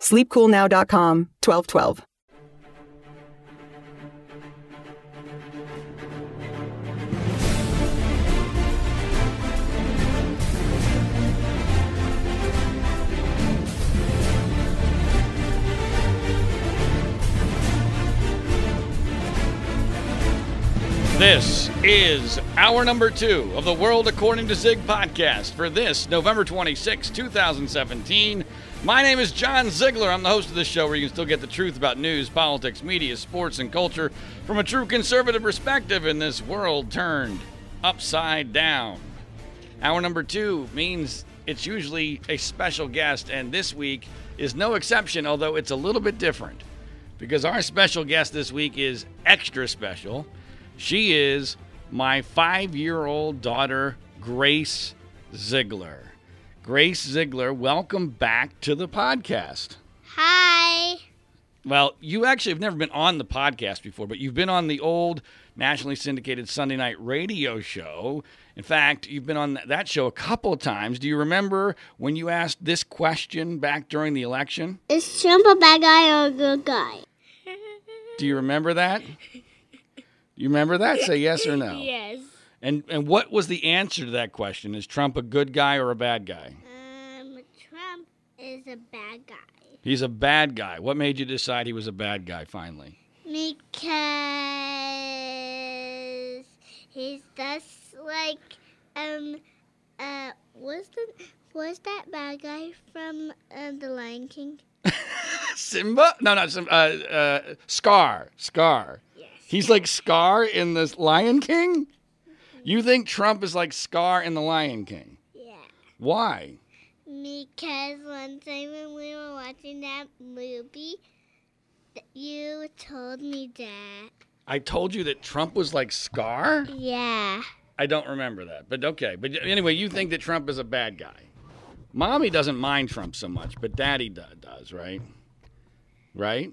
sleepcoolnow.com 1212. This is hour number two of the World According to Zig podcast for this November 26, 2017. My name is John Ziegler. I'm the host of this show where you can still get the truth about news, politics, media, sports, and culture from a true conservative perspective in this world turned upside down. Hour number two means it's usually a special guest, and this week is no exception, although it's a little bit different because our special guest this week is extra special. She is my five year old daughter, Grace Ziegler. Grace Ziegler, welcome back to the podcast. Hi. Well, you actually have never been on the podcast before, but you've been on the old nationally syndicated Sunday night radio show. In fact, you've been on that show a couple of times. Do you remember when you asked this question back during the election? Is Trump a bad guy or a good guy? Do you remember that? Do you remember that? Say yes or no. Yes. And and what was the answer to that question? Is Trump a good guy or a bad guy? Um, Trump is a bad guy He's a bad guy. What made you decide he was a bad guy finally? because he's just like um uh was the was that bad guy from uh, the Lion King? Simba? No, not Simba. Uh, uh, Scar. Scar. Yes. He's like Scar in the Lion King? You think Trump is like Scar in the Lion King? Yeah. Why? Because one time when we were watching that movie, you told me that. I told you that Trump was like Scar? Yeah. I don't remember that. But okay. But anyway, you think that Trump is a bad guy. Mommy doesn't mind Trump so much, but Daddy do- does, right? Right?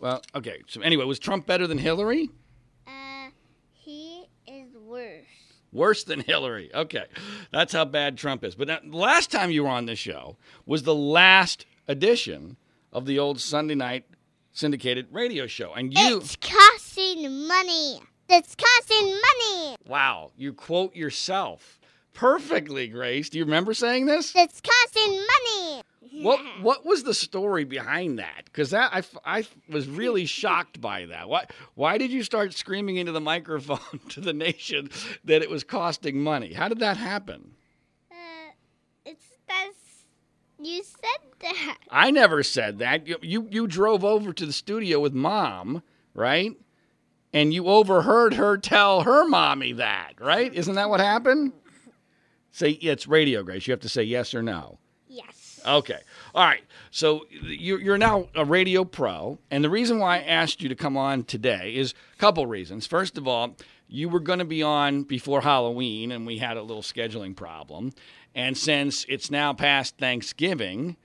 Well, okay. So anyway, was Trump better than Hillary? Uh, he is worse. Than Hillary. Okay. That's how bad Trump is. But now, the last time you were on this show was the last edition of the old Sunday night syndicated radio show. And you, It's costing money. It's costing money. wow, you quote yourself perfectly, Grace. Do you remember saying this? It's costing money. What what was the story behind that? Because that I, I was really shocked by that. Why why did you start screaming into the microphone to the nation that it was costing money? How did that happen? Uh, it's that's you said that. I never said that. You, you you drove over to the studio with mom, right? And you overheard her tell her mommy that, right? Isn't that what happened? Say it's radio, Grace. You have to say yes or no. Okay. All right. So you- you're now a radio pro, and the reason why I asked you to come on today is a couple reasons. First of all, you were going to be on before Halloween, and we had a little scheduling problem. And since it's now past Thanksgiving,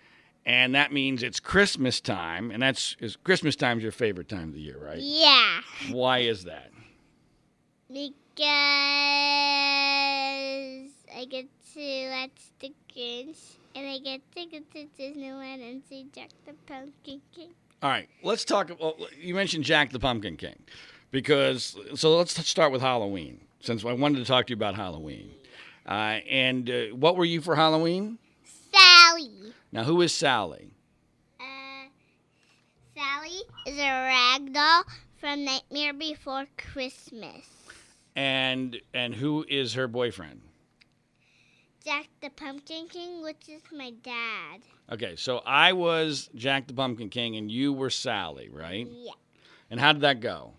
and that means it's Christmas time, and that's is Christmas time's your favorite time of the year, right? Yeah. Why is that? Because I get to watch the Grinch and I get tickets to Disneyland and see Jack the Pumpkin King. All right, let's talk. Well, you mentioned Jack the Pumpkin King, because so let's start with Halloween. Since I wanted to talk to you about Halloween, uh, and uh, what were you for Halloween? Sally. Now, who is Sally? Uh, Sally is a rag doll from Nightmare Before Christmas. And and who is her boyfriend? Jack the Pumpkin King, which is my dad. Okay, so I was Jack the Pumpkin King and you were Sally, right? Yeah, And how did that go?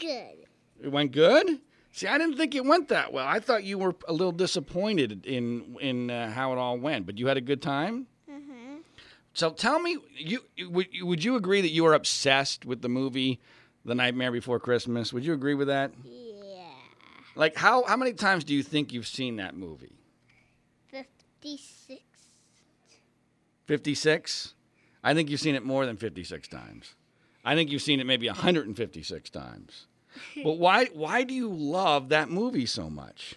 good. It went good. See, I didn't think it went that well. I thought you were a little disappointed in in uh, how it all went, but you had a good time. Mm-hmm. So tell me, you you- would would you agree that you were obsessed with the movie The Nightmare Before Christmas? Would you agree with that? Yeah. Like how how many times do you think you've seen that movie? 56. 56? I think you've seen it more than 56 times. I think you've seen it maybe 156 times. But why why do you love that movie so much?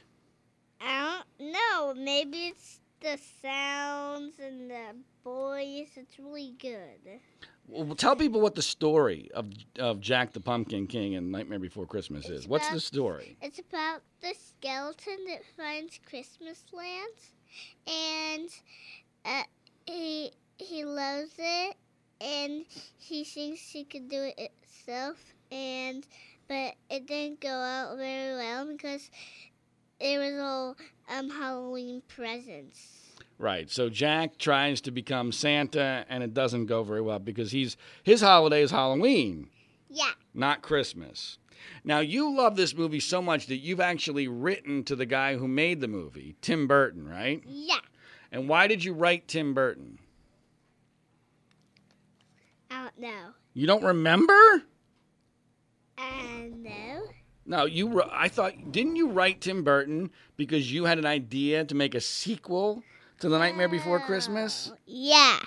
I don't know. Maybe it's the sounds and the voice. It's really good. Well, tell people what the story of of Jack the Pumpkin King and Nightmare Before Christmas is. It's What's the story? It's about the skeleton that finds Christmas lands, and uh, he he loves it, and he thinks he could do it itself, and but it didn't go out very well because it was all um Halloween presents. Right. So Jack tries to become Santa and it doesn't go very well because he's his holiday is Halloween, Yeah, not Christmas. Now you love this movie so much that you've actually written to the guy who made the movie, Tim Burton, right? yeah. And why did you write Tim Burton? I don't know. You don't remember? Uh, I know. No, you. I thought didn't you write Tim Burton because you had an idea to make a sequel to The Nightmare Before Christmas? Oh, yeah.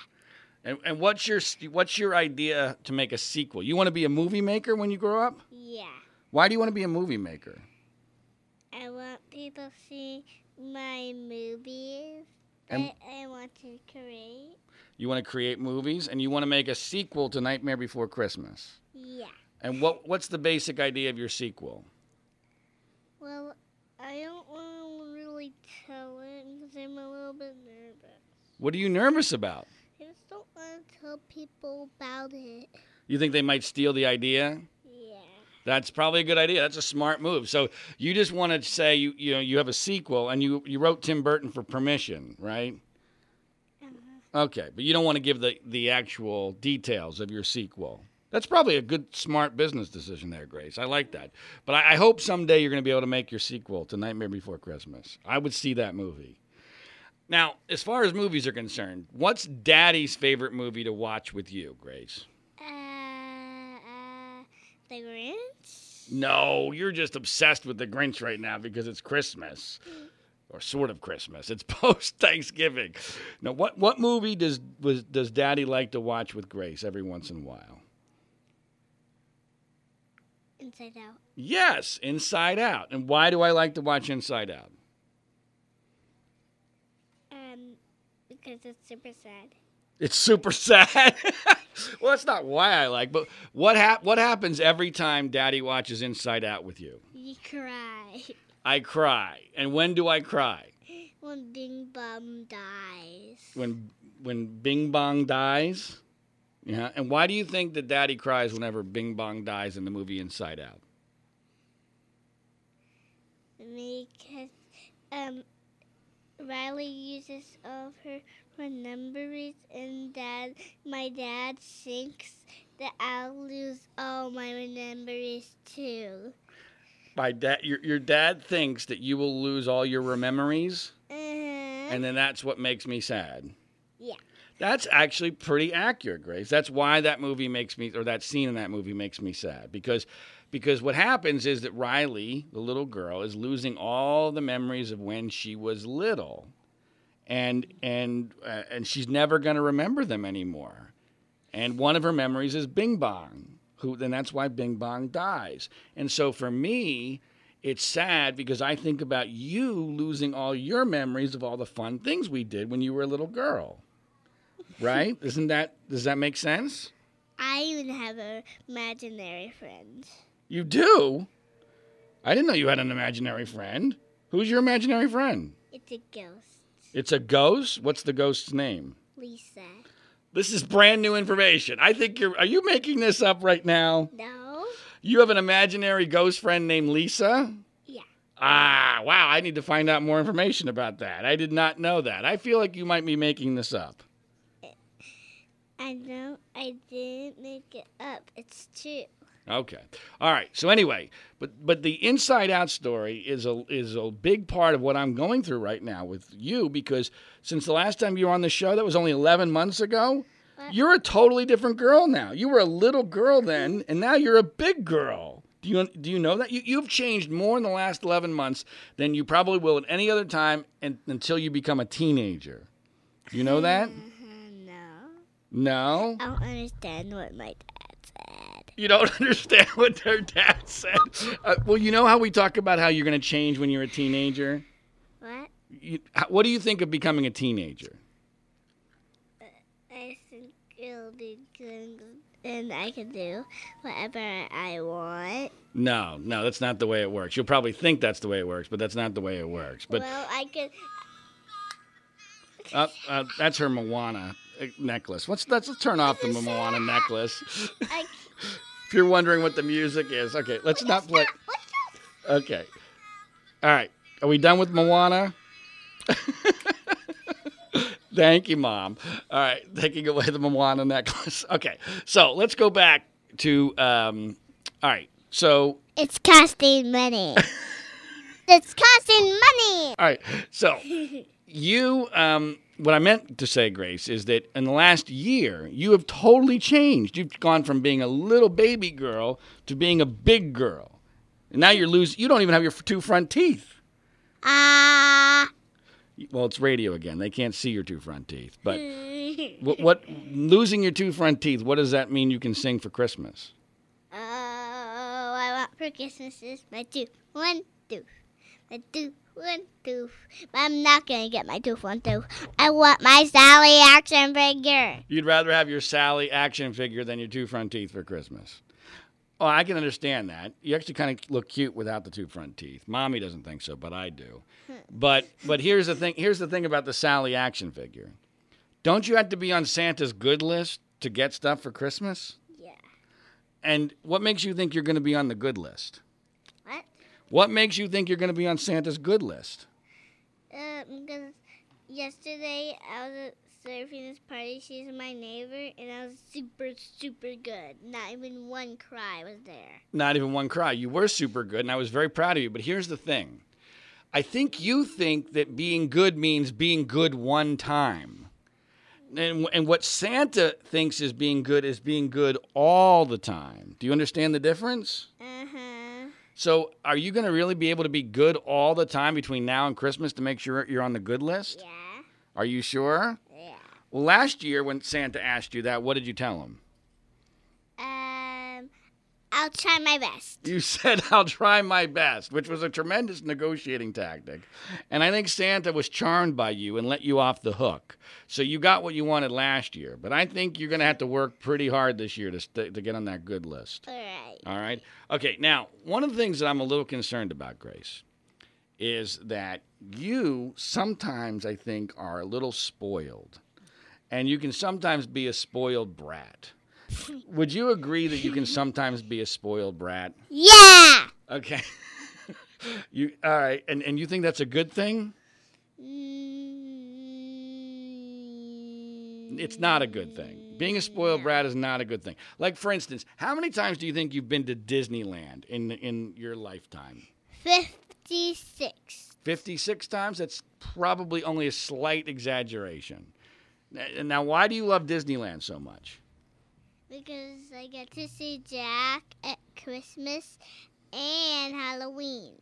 And, and what's your what's your idea to make a sequel? You want to be a movie maker when you grow up? Why do you want to be a movie maker? I want people to see my movies And- that I want to create. You want to create movies and you want to make a sequel to Nightmare Before Christmas. Yeah. And what what's the basic idea of your sequel? Well, I don't want to really tell it because I'm a little bit nervous. What are you nervous about? I just don't want to tell people about it. You think they might steal the idea? That's probably a good idea. That's a smart move. So you just want to say you you know you have a sequel and you you wrote Tim Burton for permission, right? Mm-hmm. Okay, but you don't want to give the the actual details of your sequel. That's probably a good smart business decision there, Grace. I like that. But I, I hope someday you're going to be able to make your sequel to Nightmare Before Christmas. I would see that movie. Now, as far as movies are concerned, what's Daddy's favorite movie to watch with you, Grace? The Grinch? No, you're just obsessed with the Grinch right now because it's Christmas. Or sort of Christmas. It's post Thanksgiving. Now what what movie does was does Daddy like to watch with Grace every once in a while? Inside Out. Yes, Inside Out. And why do I like to watch Inside Out? Um, because it's super sad. It's super sad. well, that's not why I like, but what hap- what happens every time Daddy watches Inside Out with you? You cry I cry. And when do I cry? when Bing Bum dies. when when Bing Bong dies. Yeah, and why do you think that Daddy cries whenever Bing Bong dies in the movie Inside Out? Because um, Riley uses all of her, her numbers, and dad, my dad thinks that I'll lose all my memories too. My dad, your your dad thinks that you will lose all your memories, Uh-huh. and then that's what makes me sad. Yeah. That's actually pretty accurate, Grace. That's why that movie makes me, or that scene in that movie makes me sad because, because what happens is that Riley, the little girl, is losing all the memories of when she was little, and and uh, and she's never going to remember them anymore. And one of her memories is Bing Bong, who, then that's why Bing Bong dies. And so for me, it's sad because I think about you losing all your memories of all the fun things we did when you were a little girl. Right? Isn't that does that make sense? I even have an imaginary friend. You do? I didn't know you had an imaginary friend. Who's your imaginary friend? It's a ghost. It's a ghost? What's the ghost's name? Lisa. This is brand new information. I think you're. Are you making this up right now? No. You have an imaginary ghost friend named Lisa? Yeah. Ah, wow. I need to find out more information about that. I did not know that. I feel like you might be making this up. I know I didn't make it up. It's true. Okay. All right. So anyway, but but the inside out story is a is a big part of what I'm going through right now with you because since the last time you were on the show that was only 11 months ago, What? you're a totally different girl now. You were a little girl then and now you're a big girl. Do you do you know that you you've changed more in the last 11 months than you probably will at any other time and, until you become a teenager. You know that? No. No. I don't understand what my dad. You don't understand what their dad said. Uh, well, you know how we talk about how you're going to change when you're a teenager? What? You, what do you think of becoming a teenager? I think it'll be good and I can do whatever I want. No, no, that's not the way it works. You'll probably think that's the way it works, but that's not the way it works. But well, I could. uh, uh, that's her Moana uh, necklace. Let's, let's let's turn off the Moana necklace. I, If you're wondering what the music is, okay, let's not play. Okay. All right. Are we done with Moana? Thank you, Mom. All right. Taking away the Moana necklace. Okay. So let's go back to. Um, all right. So, it's costing money. it's costing money. all right. So you. Um, what I meant to say, Grace, is that in the last year, you have totally changed. You've gone from being a little baby girl to being a big girl. And now you're losing, you don't even have your two front teeth. Ah. Well, it's radio again. They can't see your two front teeth. But what, what losing your two front teeth? What does that mean? You can sing for Christmas. Oh, I want for Christmas is my tooth, one tooth, my tooth, one tooth. But I'm not gonna get my tooth, one tooth. I want my Sally action figure. You'd rather have your Sally action figure than your two front teeth for Christmas. Oh, I can understand that. You actually kind of look cute without the two front teeth. Mommy doesn't think so, but I do. Hmm. But but here's the thing. Here's the thing about the Sally action figure. Don't you have to be on Santa's good list to get stuff for Christmas? Yeah. And what makes you think you're going to be on the good list? What? Makes you think you're going to be on Santa's good list? Um, because yesterday I was at Seraphina's party. She's my neighbor, and I was super, super good. Not even one cry was there. Not even one cry. You were super good, and I was very proud of you. But here's the thing I think you think that being good means being good one time. And, and what Santa thinks is being good is being good all the time. Do you understand the difference? Uh huh. So, are you going to really be able to be good all the time between now and Christmas to make sure you're on the good list? Yeah. Are you sure? Yeah. Well, last year when Santa asked you that, what did you tell him? I'll try my best. You said, I'll try my best, which was a tremendous negotiating tactic. And I think Santa was charmed by you and let you off the hook. So you got what you wanted last year. But I think you're going to have to work pretty hard this year to, st- to get on that good list. All right. All right. Okay. Now, one of the things that I'm a little concerned about, Grace, is that you sometimes, I think, are a little spoiled. And you can sometimes be a spoiled brat. Would you agree that you can sometimes be a spoiled brat? Yeah. Okay. you all right? And and you think that's a good thing? Mm, It's not a good thing. Being a spoiled brat is not a good thing. Like for instance, how many times do you think you've been to Disneyland in in your lifetime? Fifty-six. 56 times? That's probably only a slight exaggeration. Now, why do you love Disneyland so much? Because I get to see Jack at Christmas and Halloween.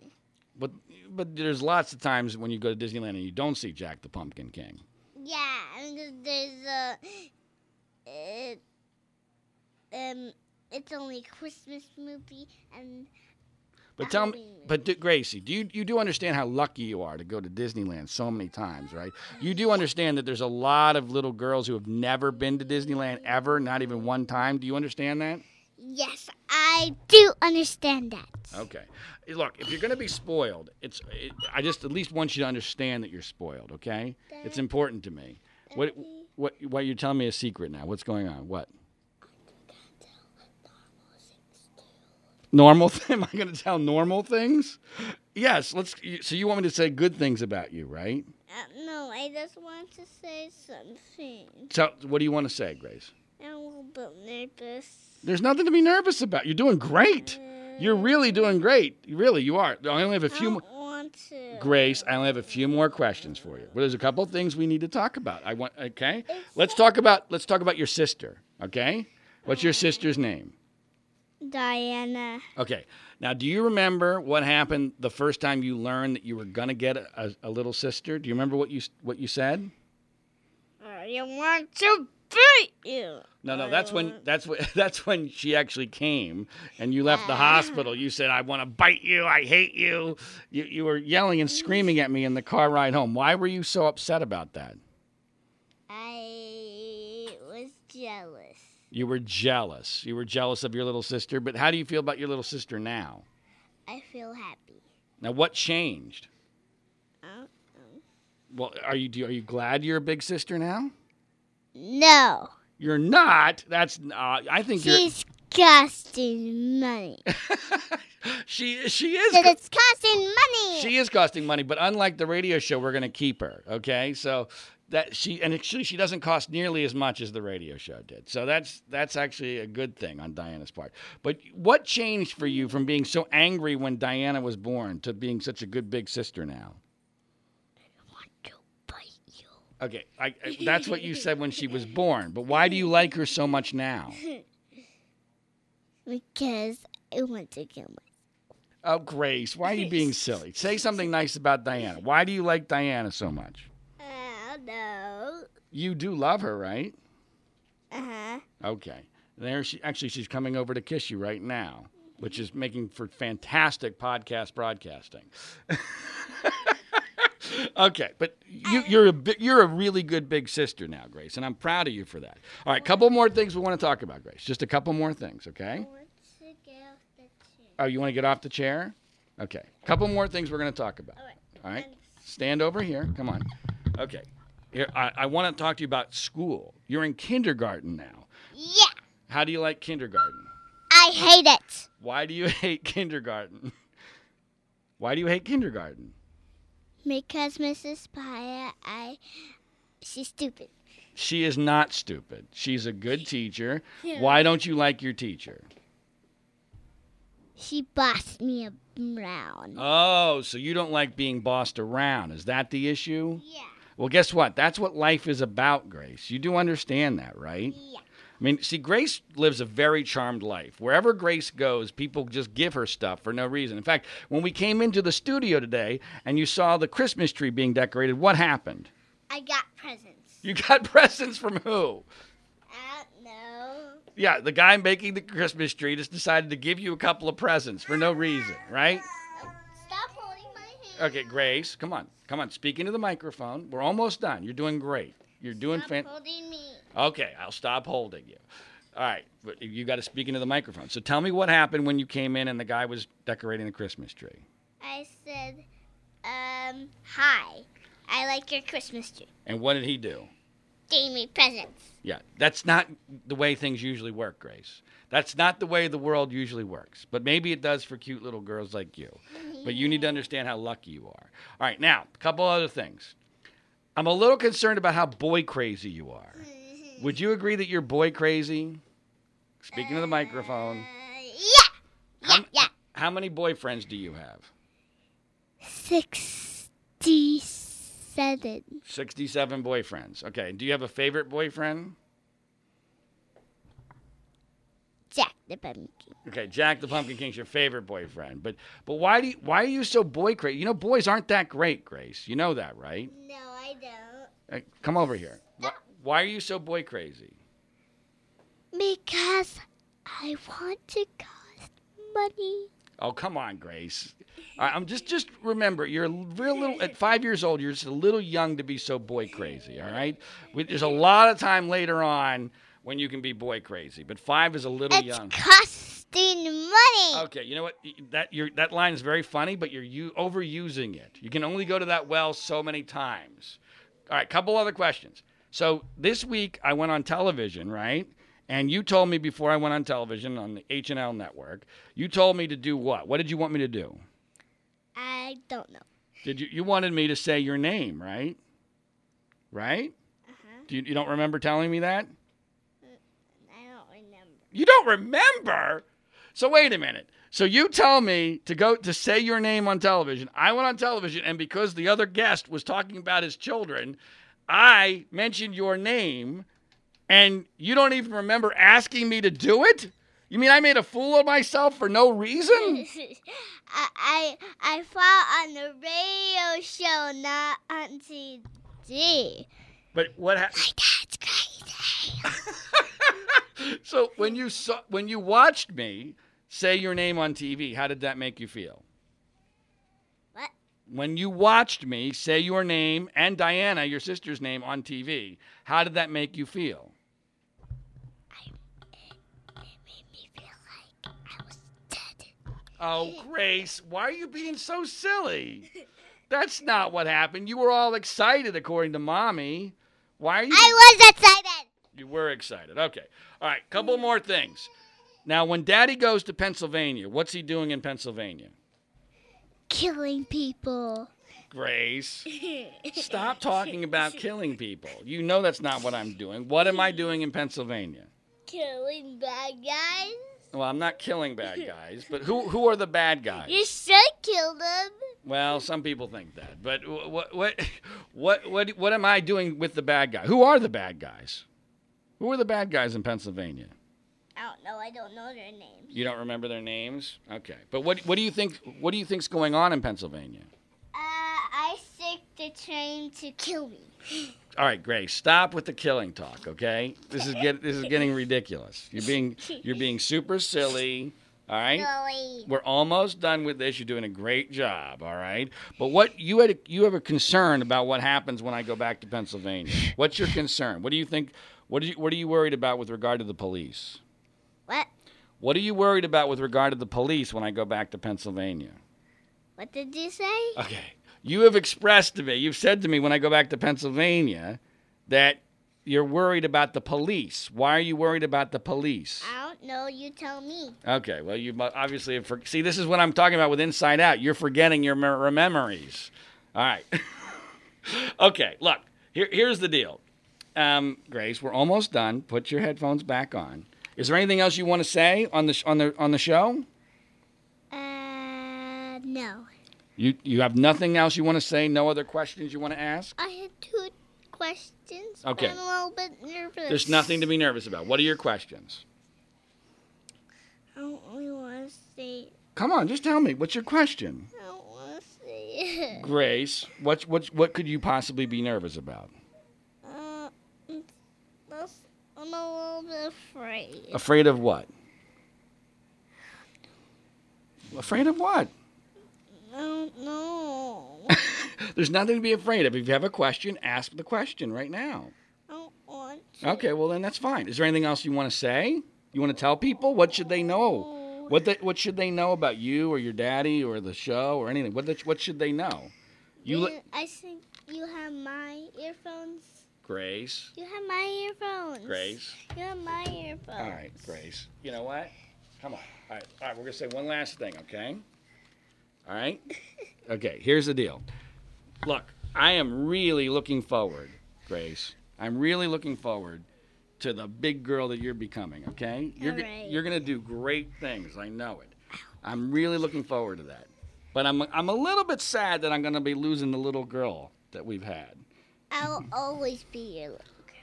But but there's lots of times when you go to Disneyland and you don't see Jack the Pumpkin King. Yeah, because there's a. It, um, it's only a Christmas movie, and But tell me, but do, Gracie, do you you do understand how lucky you are to go to Disneyland so many times, right? You do understand that there's a lot of little girls who have never been to Disneyland ever, not even one time. Do you understand that? yes, I do understand that. Okay. Eh, look, if you're going to be spoiled, it's it, I just at least want you to understand that you're spoiled, okay? It's important to me. What what? Why you're telling me a secret now? What's going on? What? Normal thing? Am I going to tell normal things? Yes. Let's. So you want me to say good things about you, right? Uh, no, I just want to say something. So what do you want to say, Grace? I'm a little bit nervous. There's nothing to be nervous about. You're doing great. You're really doing great. Really, you are. I only have a few. more. to. Grace, I only have a few more questions for you. Well, there's a couple of things we need to talk about. I want. Okay. Let's talk about. Let's talk about your sister. Okay. What's your sister's name? Diana. Okay. Now, do you remember what happened the first time you learned that you were gonna get a, a little sister? Do you remember what you what you said? I want to beat you. No, no, that's when that's when that's when she actually came and you left the ah. hospital. You said, "I want to bite you. I hate you." You you were yelling and screaming at me in the car ride home. Why were you so upset about that? I was jealous. You were jealous. You were jealous of your little sister. But how do you feel about your little sister now? I feel happy. Now, what changed? Uh, Well, are you do- are you glad you're a big sister now? no. You're not. That's uh, I think you're. She's costing money. She she is. Said it's costing money. She is costing money, but unlike the radio show, we're going to keep her. Okay, so that she and actually she doesn't cost nearly as much as the radio show did. So that's that's actually a good thing on Diana's part. But what changed for you from being so angry when Diana was born to being such a good big sister now? I want to bite you. Okay, I, I, that's what you said when she was born. But why do you like her so much now? Because I want to kill myself. Oh, Grace, why are you being silly? Say something nice about Diana. Why do you like Diana so much? No. You do love her, right? Uh-huh. Okay. There she actually she's coming over to kiss you right now, which is making for fantastic podcast broadcasting. okay, but you, you're a you're a really good big sister now, Grace, and I'm proud of you for that. All right, couple more things we want to talk about, Grace. Just a couple more things, okay? want to get off the chair. Oh, you want to get off the chair? Okay. Couple more things we're going to talk about. All right. All right. Stand over here. Come on. Okay. Here, I, I want to talk to you about school. You're in kindergarten now. Yeah. How do you like kindergarten? I hate it. Why do you hate kindergarten? Why do you hate kindergarten? Because Mrs. Paya, I, she's stupid. She is not stupid. She's a good teacher. Yeah. Why don't you like your teacher? She bossed me around. Oh, so you don't like being bossed around. Is that the issue? Yeah. Well, guess what? That's what life is about, Grace. You do understand that, right? Yeah. I mean, see, Grace lives a very charmed life. Wherever Grace goes, people just give her stuff for no reason. In fact, when we came into the studio today and you saw the Christmas tree being decorated, what happened? I got presents. You got presents from who? I don't know. Yeah, the guy making the Christmas tree just decided to give you a couple of presents for no reason, right? Stop holding my hand. Okay, Grace, come on. Come on, speak into the microphone. We're almost done. You're doing great. You're doing Stop fan- holding me. Okay, I'll stop holding you. All right, but you got to speak into the microphone. So tell me what happened when you came in and the guy was decorating the Christmas tree. I said, um, hi. I like your Christmas tree. And what did he do? Gave me presents. Yeah, that's not the way things usually work, Grace. That's not the way the world usually works. But maybe it does for cute little girls like you. But you need to understand how lucky you are. All right, now, a couple other things. I'm a little concerned about how boy crazy you are. Would you agree that you're boy crazy? Speaking to the microphone. Uh, yeah. How, Yeah, yeah. how many boyfriends do you have? 67. 67 boyfriends. Okay. Do you have a favorite boyfriend? Jack the Pumpkin. Okay, Jack the Pumpkin King's your favorite boyfriend. But but why do you, why are you so boy crazy? You know boys aren't that great, Grace. You know that, right? No, I don't. Uh, come over here. Why, why are you so boy crazy? Because I want to cost money. Oh, come on, Grace. Right, I'm just just remember, you're a real little at 5 years old, you're just a little young to be so boy crazy, all right? We, there's a lot of time later on when you can be boy crazy, but 5 is a little young. It's young. costing money. Okay, you know what? That your that line is very funny, but you're you overusing it. You can only go to that well so many times. All right, couple other questions. So this week I went on television, right? And you told me before I went on television on the HLN network, you told me to do what? What did you want me to do? I don't know. Did you you wanted me to say your name, right? Right? Uh-huh. Do you, you don't remember telling me that? I don't remember. You don't remember? So wait a minute. So you tell me to go to say your name on television. I went on television and because the other guest was talking about his children, I mentioned your name and you don't even remember asking me to do it? You mean I made a fool of myself for no reason? I, I I fought on the radio show, not on TV. But what happened? My dad's crazy. so when you saw when you watched me say your name on TV, how did that make you feel? What? When you watched me say your name and Diana, your sister's name, on TV, how did that make you feel? It made me feel like I was dead. Oh, Grace, why are you being so silly? That's not what happened. You were all excited, according to mommy. Why are you? I was excited. You were excited. Okay. All right. Couple more things. Now, when Daddy goes to Pennsylvania, what's he doing in Pennsylvania? Killing people. Grace, stop talking about killing people. You know that's not what I'm doing. What am I doing in Pennsylvania? Killing bad guys. Well, I'm not killing bad guys, but who who are the bad guys? You should kill them. Well, some people think that, but what what what what what am I doing with the bad guy? Who are the bad guys? Who are the bad guys in Pennsylvania? I don't know. I don't know their names. You don't remember their names? Okay, but what what do you think? What do you think's going on in Pennsylvania? Uh, I think they're trying to kill me. All right, Grace, stop with the killing talk, okay? This is get this is getting ridiculous. You're being you're being super silly. All right. Silly. We're almost done with this. You're doing a great job, all right? But what you had a, you have a concern about what happens when I go back to Pennsylvania. What's your concern? What do you think what are you what are you worried about with regard to the police? What? What are you worried about with regard to the police when I go back to Pennsylvania? What did you say? Okay. You have expressed to me, you've said to me when I go back to Pennsylvania that you're worried about the police. Why are you worried about the police? I don't know. You tell me. Okay, well, you obviously have for- see. This is what I'm talking about with Inside Out. You're forgetting your me- memories. All right. okay, look. Here, here's the deal, um, Grace. We're almost done. Put your headphones back on. Is there anything else you want to say on the sh- on the on the show? Uh, no. You you have nothing else you want to say? No other questions you want to ask? I had two questions. Okay. I'm a little bit nervous. There's nothing to be nervous about. What are your questions? I don't really want to say. Come on, just tell me. What's your question? I don't want to say it. Grace, what what what could you possibly be nervous about? Uh, it's- that's- I'm a little bit afraid. Afraid of what? Afraid of what? I don't know. There's nothing to be afraid of. If you have a question, ask the question right now. I don't want to. Okay, well then that's fine. Is there anything else you want to say? You want to tell people? What should they know? What they, what should they know about you or your daddy or the show or anything? What what should they know? You I think you have my earphones. Grace, You have my earphones. Grace. You have my earphones. All right, Grace. You know what? Come on. All right, all right. We're gonna say one last thing, okay? All right. Okay. Here's the deal. Look, I am really looking forward, Grace. I'm really looking forward to the big girl that you're becoming. Okay? You're right. you're gonna do great things. I know it. I'm really looking forward to that. But I'm I'm a little bit sad that I'm gonna be losing the little girl that we've had. I'll always be your little girl.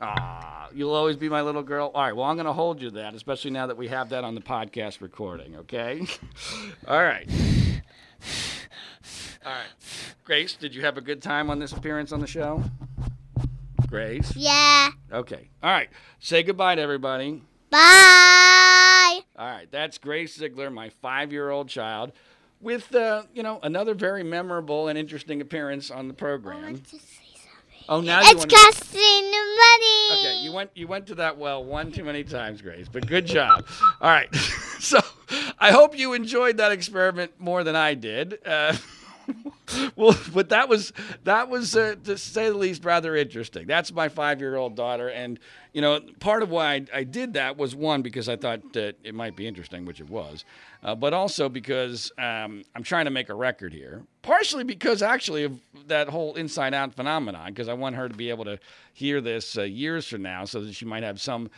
Ah, you'll always be my little girl. All right, well, I'm going to hold you to that, especially now that we have that on the podcast recording, okay? All right. All right. Grace, did you have a good time on this appearance on the show? Grace? Yeah. Okay. All right. Say goodbye to everybody. Bye. All right. That's Grace Ziegler, my five year old child, with, uh, you know, another very memorable and interesting appearance on the I program. want to say something. Oh, now It's to. costing the money. Okay, you went you went to that well one too many times, Grace, but good job. All right, so I hope you enjoyed that experiment more than I did. Uh, well, but that was that was uh, to say the least rather interesting. That's my five-year-old daughter, and you know, part of why I, I did that was one because I thought that it might be interesting, which it was, uh, but also because um, I'm trying to make a record here. Partially because actually of that whole Inside Out phenomenon, because I want her to be able to hear this uh, years from now, so that she might have some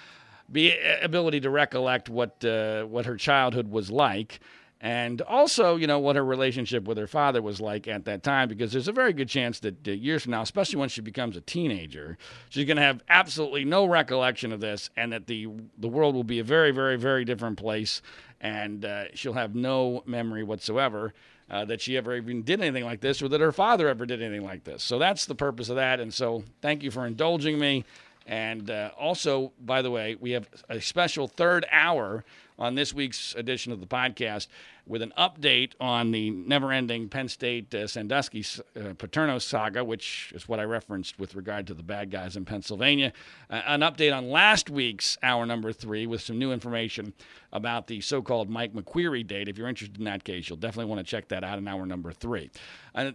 be ability to recollect what uh, what her childhood was like and also, you know, what her relationship with her father was like at that time, because there's a very good chance that years from now, especially when she becomes a teenager, she's going to have absolutely no recollection of this, and that the the world will be a very, very, very different place, and uh, she'll have no memory whatsoever. Uh, that she ever even did anything like this, or that her father ever did anything like this. So that's the purpose of that. And so, thank you for indulging me. And uh, also, by the way, we have a special third hour on this week's edition of the podcast with an update on the never ending Penn State uh, Sandusky uh, Paterno saga, which is what I referenced with regard to the bad guys in Pennsylvania. Uh, an update on last week's hour number three with some new information about the so called Mike McQueary date. If you're interested in that case, you'll definitely want to check that out in hour number three. Uh,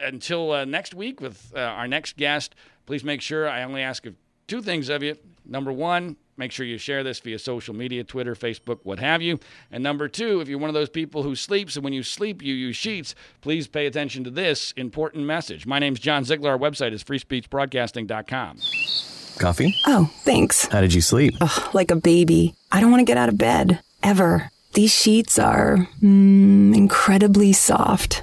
until uh, next week with uh, our next guest, please make sure I only ask two things of you. Number one, Make sure you share this via social media, Twitter, Facebook, what have you. And number two, if you're one of those people who sleeps and when you sleep you use sheets, please pay attention to this important message. My name's John Ziegler. Our website is freespeechbroadcasting.com. Coffee? Oh, thanks. How did you sleep? Ugh, like a baby. I don't want to get out of bed. Ever. These sheets are mm, incredibly soft.